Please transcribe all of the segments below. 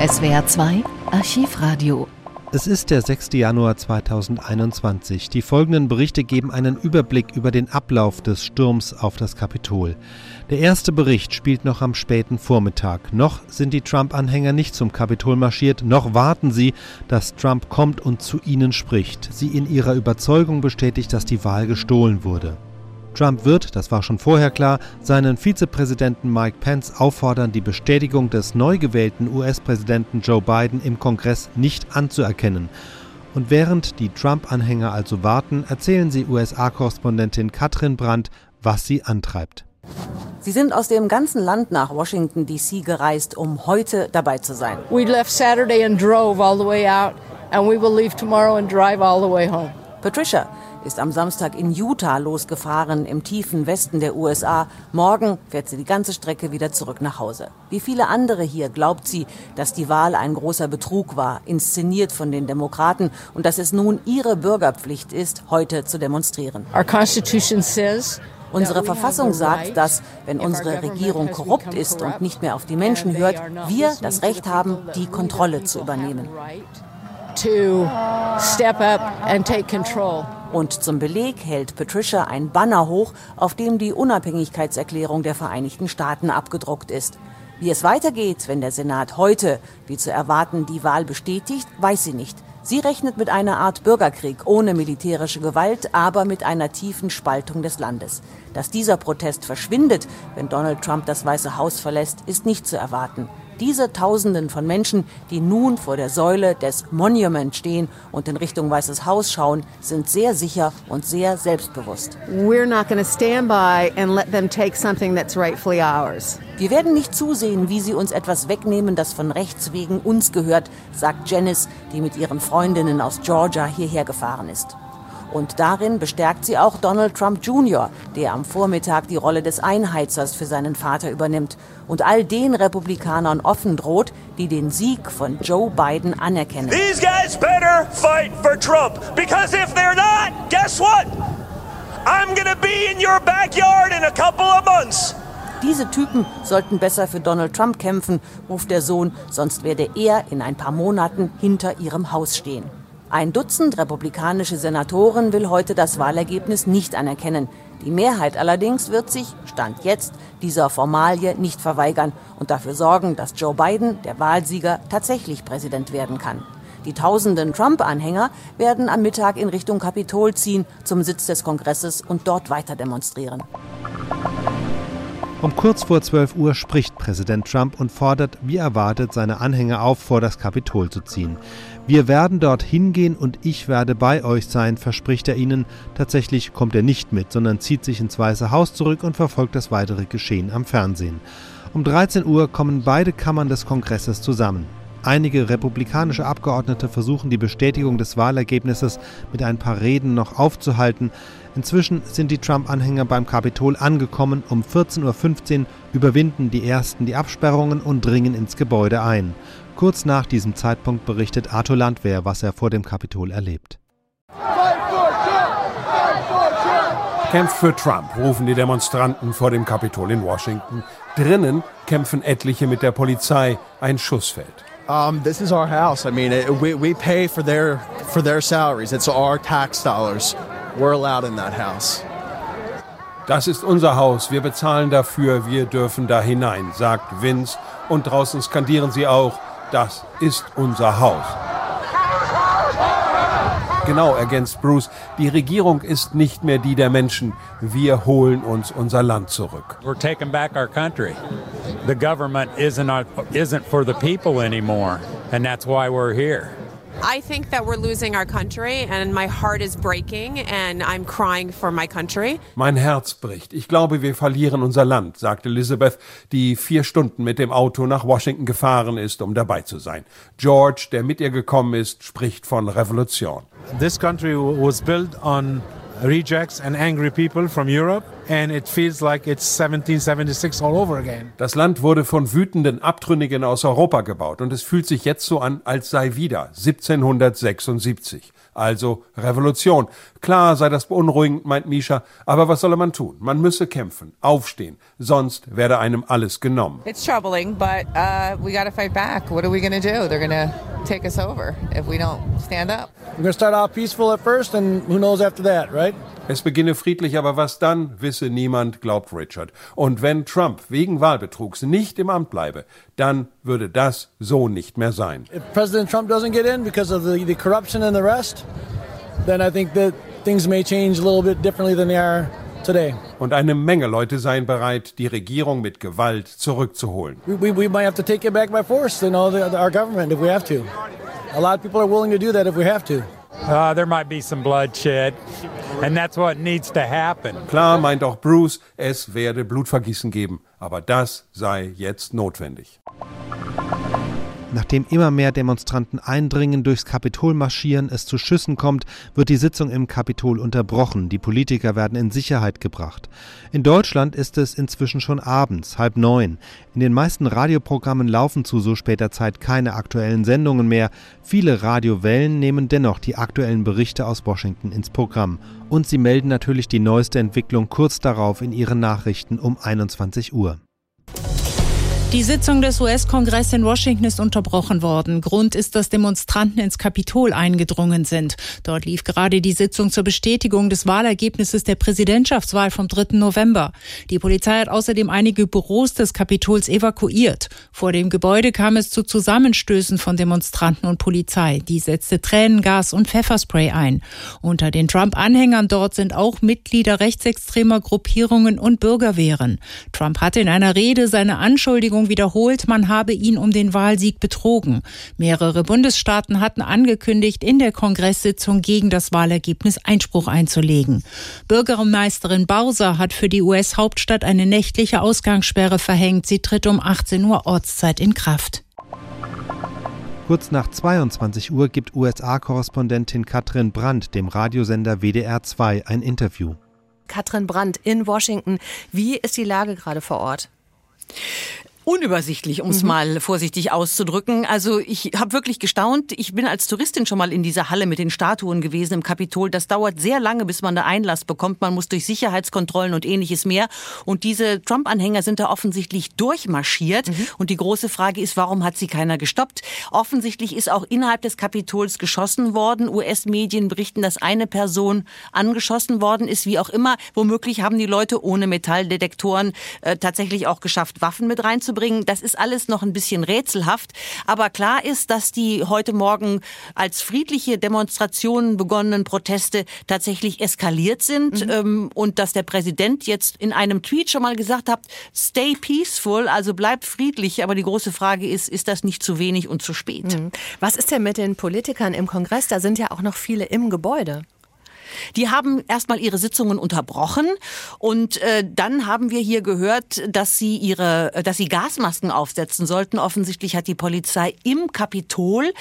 SWR 2 Archivradio es ist der 6. Januar 2021. Die folgenden Berichte geben einen Überblick über den Ablauf des Sturms auf das Kapitol. Der erste Bericht spielt noch am späten Vormittag. Noch sind die Trump-Anhänger nicht zum Kapitol marschiert, noch warten sie, dass Trump kommt und zu ihnen spricht. Sie in ihrer Überzeugung bestätigt, dass die Wahl gestohlen wurde. Trump wird, das war schon vorher klar, seinen Vizepräsidenten Mike Pence auffordern, die Bestätigung des neu gewählten US-Präsidenten Joe Biden im Kongress nicht anzuerkennen. Und während die Trump-Anhänger also warten, erzählen sie USA-Korrespondentin Katrin Brandt, was sie antreibt. Sie sind aus dem ganzen Land nach Washington DC gereist, um heute dabei zu sein. We left Saturday and drove all the way out and we will leave tomorrow and drive all the way home. Patricia ist am Samstag in Utah losgefahren, im tiefen Westen der USA. Morgen fährt sie die ganze Strecke wieder zurück nach Hause. Wie viele andere hier glaubt sie, dass die Wahl ein großer Betrug war, inszeniert von den Demokraten und dass es nun ihre Bürgerpflicht ist, heute zu demonstrieren. Our Constitution says Unsere Verfassung sagt, dass, wenn unsere Regierung korrupt ist und nicht mehr auf die Menschen hört, wir das Recht haben, die Kontrolle zu übernehmen. Und zum Beleg hält Patricia ein Banner hoch, auf dem die Unabhängigkeitserklärung der Vereinigten Staaten abgedruckt ist. Wie es weitergeht, wenn der Senat heute, wie zu erwarten, die Wahl bestätigt, weiß sie nicht. Sie rechnet mit einer Art Bürgerkrieg ohne militärische Gewalt, aber mit einer tiefen Spaltung des Landes. Dass dieser Protest verschwindet, wenn Donald Trump das Weiße Haus verlässt, ist nicht zu erwarten diese Tausenden von Menschen, die nun vor der Säule des Monument stehen und in Richtung Weißes Haus schauen, sind sehr sicher und sehr selbstbewusst. Wir werden nicht zusehen, wie sie uns etwas wegnehmen, das von Rechts wegen uns gehört, sagt Janice, die mit ihren Freundinnen aus Georgia hierher gefahren ist. Und darin bestärkt sie auch Donald Trump Jr., der am Vormittag die Rolle des Einheizers für seinen Vater übernimmt und all den Republikanern offen droht, die den Sieg von Joe Biden anerkennen. These guys better fight for Trump because if they're not, guess what? I'm gonna be in your backyard in a couple of months. Diese Typen sollten besser für Donald Trump kämpfen, ruft der Sohn, sonst werde er in ein paar Monaten hinter ihrem Haus stehen. Ein Dutzend republikanische Senatoren will heute das Wahlergebnis nicht anerkennen. Die Mehrheit allerdings wird sich, Stand jetzt, dieser Formalie nicht verweigern und dafür sorgen, dass Joe Biden, der Wahlsieger, tatsächlich Präsident werden kann. Die tausenden Trump-Anhänger werden am Mittag in Richtung Kapitol ziehen, zum Sitz des Kongresses und dort weiter demonstrieren. Um kurz vor 12 Uhr spricht Präsident Trump und fordert, wie erwartet, seine Anhänger auf, vor das Kapitol zu ziehen. Wir werden dort hingehen und ich werde bei euch sein, verspricht er ihnen. Tatsächlich kommt er nicht mit, sondern zieht sich ins Weiße Haus zurück und verfolgt das weitere Geschehen am Fernsehen. Um 13 Uhr kommen beide Kammern des Kongresses zusammen. Einige republikanische Abgeordnete versuchen die Bestätigung des Wahlergebnisses mit ein paar Reden noch aufzuhalten. Inzwischen sind die Trump-Anhänger beim Kapitol angekommen. Um 14.15 Uhr überwinden die ersten die Absperrungen und dringen ins Gebäude ein. Kurz nach diesem Zeitpunkt berichtet Arthur Landwehr, was er vor dem Kapitol erlebt. Kämpft für Trump, rufen die Demonstranten vor dem Kapitol in Washington. Drinnen kämpfen etliche mit der Polizei. Ein Schuss fällt. Um, this is our house. I mean, it, we, we pay for their for their salaries. It's our tax dollars. We're allowed in that house. Das ist unser Haus. Wir bezahlen dafür. Wir dürfen da hinein, sagt Vince. Und draußen skandieren sie auch. Das ist unser Haus. Genau, ergänzt Bruce, die Regierung ist nicht mehr die der Menschen. Wir holen uns unser Land zurück. We're taking back our country. The government isn't, our, isn't for the people anymore, and that's why we're here. I think that we're losing our country and my heart is breaking and I'm crying for my country. Mein Herz bricht. Ich glaube, wir verlieren unser Land, sagt Elizabeth, die vier Stunden mit dem Auto nach Washington gefahren ist, um dabei zu sein. George, der mit ihr gekommen ist, spricht von Revolution. This country was built on rejects and angry people from Europe and it feels like it's 1776 all over again. Das Land wurde von wütenden Abtrünnigen aus Europa gebaut und es fühlt sich jetzt so an, als sei wieder 1776. Also Revolution. Klar sei das beunruhigend, meint Misha, aber was solle man tun? Man müsse kämpfen, aufstehen, sonst werde einem alles genommen. It's troubling, but uh, we got to fight back. What are we going to do? They're going to take us over if we don't stand up. We're going to start off peaceful at first, and who knows after that, right? Es beginne friedlich, aber was dann, wisse niemand, glaubt Richard. Und wenn Trump wegen Wahlbetrugs nicht im Amt bleibe, dann würde das so nicht mehr sein. If President Trump doesn't get in because of the, the corruption and the rest, then I think that things may change a little bit differently than they are today. Und eine Menge Leute seien bereit, die Regierung mit Gewalt zurückzuholen. We, we, we might have to take it back by force, you know, the, the, our government, if we have to. A lot of people are willing to do that if we have to. Uh, there might be some bloodshed, and that's what needs to happen. Klar meint auch Bruce, es werde Blutvergießen geben, aber das sei jetzt notwendig. Nachdem immer mehr Demonstranten eindringen, durchs Kapitol marschieren, es zu Schüssen kommt, wird die Sitzung im Kapitol unterbrochen. Die Politiker werden in Sicherheit gebracht. In Deutschland ist es inzwischen schon abends, halb neun. In den meisten Radioprogrammen laufen zu so später Zeit keine aktuellen Sendungen mehr. Viele Radiowellen nehmen dennoch die aktuellen Berichte aus Washington ins Programm. Und sie melden natürlich die neueste Entwicklung kurz darauf in ihren Nachrichten um 21 Uhr. Die Sitzung des US-Kongresses in Washington ist unterbrochen worden. Grund ist, dass Demonstranten ins Kapitol eingedrungen sind. Dort lief gerade die Sitzung zur Bestätigung des Wahlergebnisses der Präsidentschaftswahl vom 3. November. Die Polizei hat außerdem einige Büros des Kapitols evakuiert. Vor dem Gebäude kam es zu Zusammenstößen von Demonstranten und Polizei. Die setzte Tränengas und Pfefferspray ein. Unter den Trump-Anhängern dort sind auch Mitglieder rechtsextremer Gruppierungen und Bürgerwehren. Trump hatte in einer Rede seine Anschuldigung wiederholt, man habe ihn um den Wahlsieg betrogen. Mehrere Bundesstaaten hatten angekündigt, in der Kongresssitzung gegen das Wahlergebnis Einspruch einzulegen. Bürgermeisterin Bowser hat für die US-Hauptstadt eine nächtliche Ausgangssperre verhängt. Sie tritt um 18 Uhr Ortszeit in Kraft. Kurz nach 22 Uhr gibt USA-Korrespondentin Katrin Brandt dem Radiosender WDR 2 ein Interview. Katrin Brandt in Washington. Wie ist die Lage gerade vor Ort? Unübersichtlich, um es mhm. mal vorsichtig auszudrücken. Also ich habe wirklich gestaunt. Ich bin als Touristin schon mal in dieser Halle mit den Statuen gewesen im Kapitol. Das dauert sehr lange, bis man da Einlass bekommt. Man muss durch Sicherheitskontrollen und ähnliches mehr. Und diese Trump-Anhänger sind da offensichtlich durchmarschiert. Mhm. Und die große Frage ist, warum hat sie keiner gestoppt? Offensichtlich ist auch innerhalb des Kapitols geschossen worden. US-Medien berichten, dass eine Person angeschossen worden ist, wie auch immer. Womöglich haben die Leute ohne Metalldetektoren äh, tatsächlich auch geschafft, Waffen mit reinzubringen bringen. Das ist alles noch ein bisschen rätselhaft. Aber klar ist, dass die heute Morgen als friedliche Demonstrationen begonnenen Proteste tatsächlich eskaliert sind mhm. ähm, und dass der Präsident jetzt in einem Tweet schon mal gesagt hat, stay peaceful, also bleibt friedlich. Aber die große Frage ist, ist das nicht zu wenig und zu spät? Mhm. Was ist denn mit den Politikern im Kongress? Da sind ja auch noch viele im Gebäude. Die haben erstmal ihre Sitzungen unterbrochen und äh, dann haben wir hier gehört, dass sie ihre, dass sie Gasmasken aufsetzen sollten. Offensichtlich hat die Polizei im Kapitol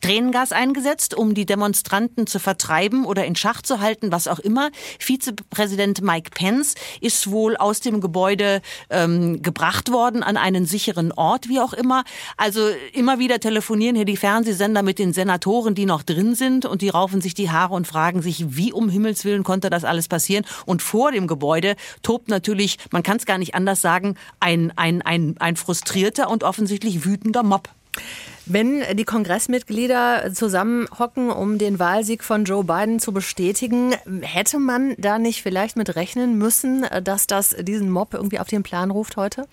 Tränengas eingesetzt, um die Demonstranten zu vertreiben oder in Schach zu halten, was auch immer. Vizepräsident Mike Pence ist wohl aus dem Gebäude ähm, gebracht worden an einen sicheren Ort, wie auch immer. Also immer wieder telefonieren hier die Fernsehsender mit den Senatoren, die noch drin sind und die raufen sich die Haare und fragen sich, wie um Himmels Willen konnte das alles passieren? Und vor dem Gebäude tobt natürlich, man kann es gar nicht anders sagen, ein, ein, ein, ein frustrierter und offensichtlich wütender Mob. Wenn die Kongressmitglieder zusammenhocken, um den Wahlsieg von Joe Biden zu bestätigen, hätte man da nicht vielleicht mit rechnen müssen, dass das diesen Mob irgendwie auf den Plan ruft heute?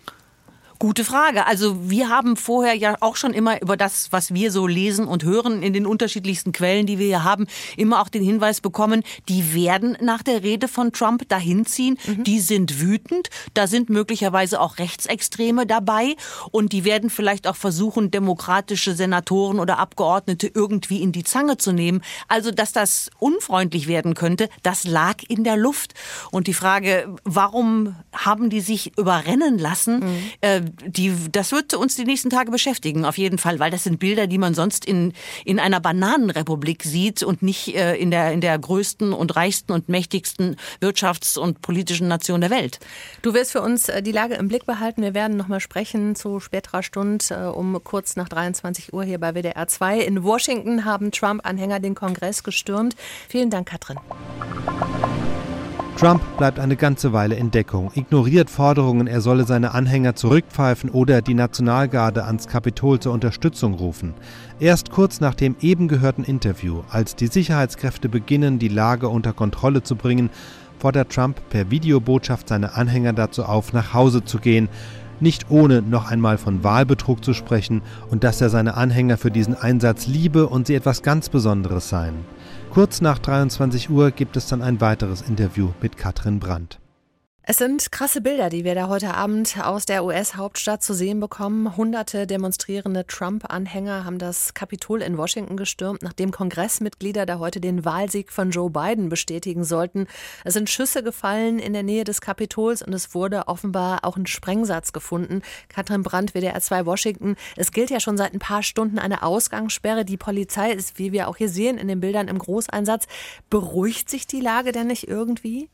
Gute Frage. Also wir haben vorher ja auch schon immer über das, was wir so lesen und hören in den unterschiedlichsten Quellen, die wir hier haben, immer auch den Hinweis bekommen, die werden nach der Rede von Trump dahin ziehen. Mhm. Die sind wütend. Da sind möglicherweise auch Rechtsextreme dabei und die werden vielleicht auch versuchen, demokratische Senatoren oder Abgeordnete irgendwie in die Zange zu nehmen. Also, dass das unfreundlich werden könnte, das lag in der Luft. Und die Frage, warum haben die sich überrennen lassen? Mhm. Äh, die, das wird uns die nächsten Tage beschäftigen, auf jeden Fall, weil das sind Bilder, die man sonst in, in einer Bananenrepublik sieht und nicht äh, in, der, in der größten und reichsten und mächtigsten wirtschafts- und politischen Nation der Welt. Du wirst für uns äh, die Lage im Blick behalten. Wir werden nochmal sprechen zu späterer Stunde äh, um kurz nach 23 Uhr hier bei WDR 2. In Washington haben Trump-Anhänger den Kongress gestürmt. Vielen Dank, Katrin. Trump bleibt eine ganze Weile in Deckung, ignoriert Forderungen, er solle seine Anhänger zurückpfeifen oder die Nationalgarde ans Kapitol zur Unterstützung rufen. Erst kurz nach dem eben gehörten Interview, als die Sicherheitskräfte beginnen, die Lage unter Kontrolle zu bringen, fordert Trump per Videobotschaft seine Anhänger dazu auf, nach Hause zu gehen, nicht ohne noch einmal von Wahlbetrug zu sprechen und dass er seine Anhänger für diesen Einsatz liebe und sie etwas ganz Besonderes seien. Kurz nach 23 Uhr gibt es dann ein weiteres Interview mit Katrin Brandt. Es sind krasse Bilder, die wir da heute Abend aus der US-Hauptstadt zu sehen bekommen. Hunderte demonstrierende Trump-Anhänger haben das Kapitol in Washington gestürmt, nachdem Kongressmitglieder da heute den Wahlsieg von Joe Biden bestätigen sollten. Es sind Schüsse gefallen in der Nähe des Kapitols und es wurde offenbar auch ein Sprengsatz gefunden. Katrin Brandt, WDR 2 Washington. Es gilt ja schon seit ein paar Stunden eine Ausgangssperre. Die Polizei ist, wie wir auch hier sehen in den Bildern, im Großeinsatz. Beruhigt sich die Lage denn nicht irgendwie?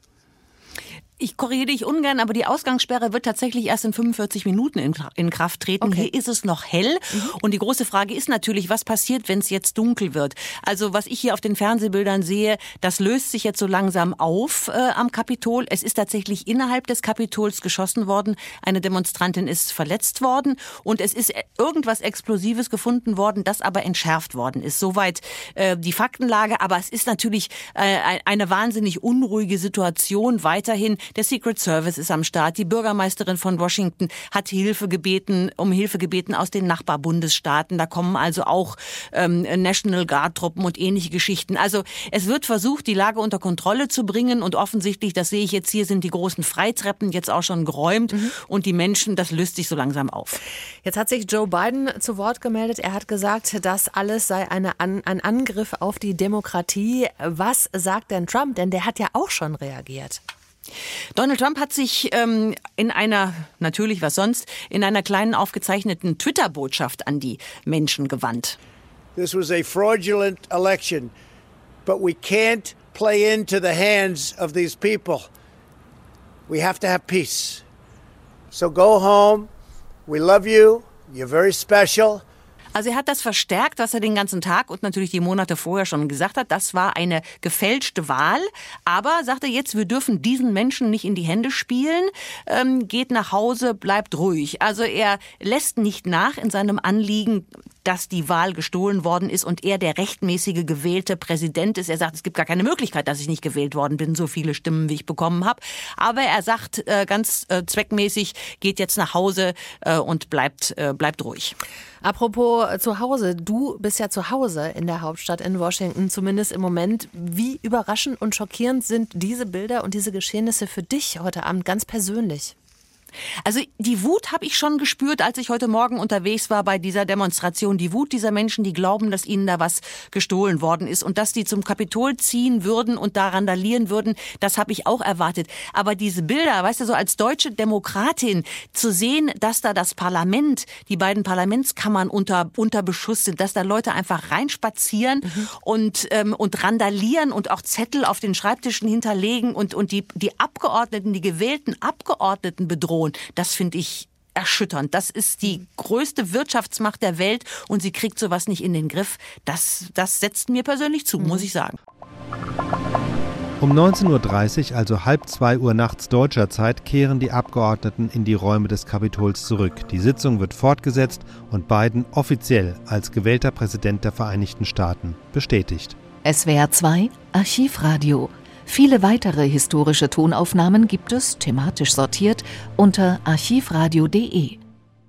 Ich korrigiere dich ungern, aber die Ausgangssperre wird tatsächlich erst in 45 Minuten in, in Kraft treten. Okay. Hier ist es noch hell. Mhm. Und die große Frage ist natürlich, was passiert, wenn es jetzt dunkel wird? Also was ich hier auf den Fernsehbildern sehe, das löst sich jetzt so langsam auf äh, am Kapitol. Es ist tatsächlich innerhalb des Kapitols geschossen worden. Eine Demonstrantin ist verletzt worden und es ist irgendwas Explosives gefunden worden, das aber entschärft worden ist. Soweit äh, die Faktenlage. Aber es ist natürlich äh, eine wahnsinnig unruhige Situation weiterhin. Der Secret Service ist am Start. Die Bürgermeisterin von Washington hat Hilfe gebeten, um Hilfe gebeten aus den Nachbarbundesstaaten. Da kommen also auch ähm, National Guard Truppen und ähnliche Geschichten. Also es wird versucht, die Lage unter Kontrolle zu bringen und offensichtlich, das sehe ich jetzt hier, sind die großen Freitreppen jetzt auch schon geräumt mhm. und die Menschen, das löst sich so langsam auf. Jetzt hat sich Joe Biden zu Wort gemeldet. Er hat gesagt, das alles sei eine, ein Angriff auf die Demokratie. Was sagt denn Trump? Denn der hat ja auch schon reagiert. Donald Trump hat sich ähm, in einer, natürlich was sonst, in einer kleinen aufgezeichneten Twitter-Botschaft an die Menschen gewandt. This was a fraudulent election, but we can't play into the hands of these people. We have to have peace. So go home. We love you. You're very special. Also er hat das verstärkt, was er den ganzen Tag und natürlich die Monate vorher schon gesagt hat. Das war eine gefälschte Wahl. Aber sagt er jetzt, wir dürfen diesen Menschen nicht in die Hände spielen. Ähm, geht nach Hause, bleibt ruhig. Also er lässt nicht nach in seinem Anliegen, dass die Wahl gestohlen worden ist und er der rechtmäßige gewählte Präsident ist. Er sagt, es gibt gar keine Möglichkeit, dass ich nicht gewählt worden bin, so viele Stimmen, wie ich bekommen habe. Aber er sagt äh, ganz äh, zweckmäßig, geht jetzt nach Hause äh, und bleibt, bleibt ruhig. Apropos zu Hause, du bist ja zu Hause in der Hauptstadt in Washington, zumindest im Moment. Wie überraschend und schockierend sind diese Bilder und diese Geschehnisse für dich heute Abend ganz persönlich? Also die Wut habe ich schon gespürt, als ich heute Morgen unterwegs war bei dieser Demonstration. Die Wut dieser Menschen, die glauben, dass ihnen da was gestohlen worden ist und dass die zum Kapitol ziehen würden und da randalieren würden, das habe ich auch erwartet. Aber diese Bilder, weißt du, so als deutsche Demokratin zu sehen, dass da das Parlament, die beiden Parlamentskammern unter, unter Beschuss sind, dass da Leute einfach reinspazieren mhm. und, ähm, und randalieren und auch Zettel auf den Schreibtischen hinterlegen und, und die, die Abgeordneten, die gewählten Abgeordneten bedrohen Million. Das finde ich erschütternd. Das ist die größte Wirtschaftsmacht der Welt und sie kriegt sowas nicht in den Griff. Das, das setzt mir persönlich zu, mhm. muss ich sagen. Um 19.30 Uhr, also halb zwei Uhr nachts deutscher Zeit, kehren die Abgeordneten in die Räume des Kapitols zurück. Die Sitzung wird fortgesetzt und Biden offiziell als gewählter Präsident der Vereinigten Staaten bestätigt. SWR 2 Archivradio Viele weitere historische Tonaufnahmen gibt es, thematisch sortiert, unter archivradio.de.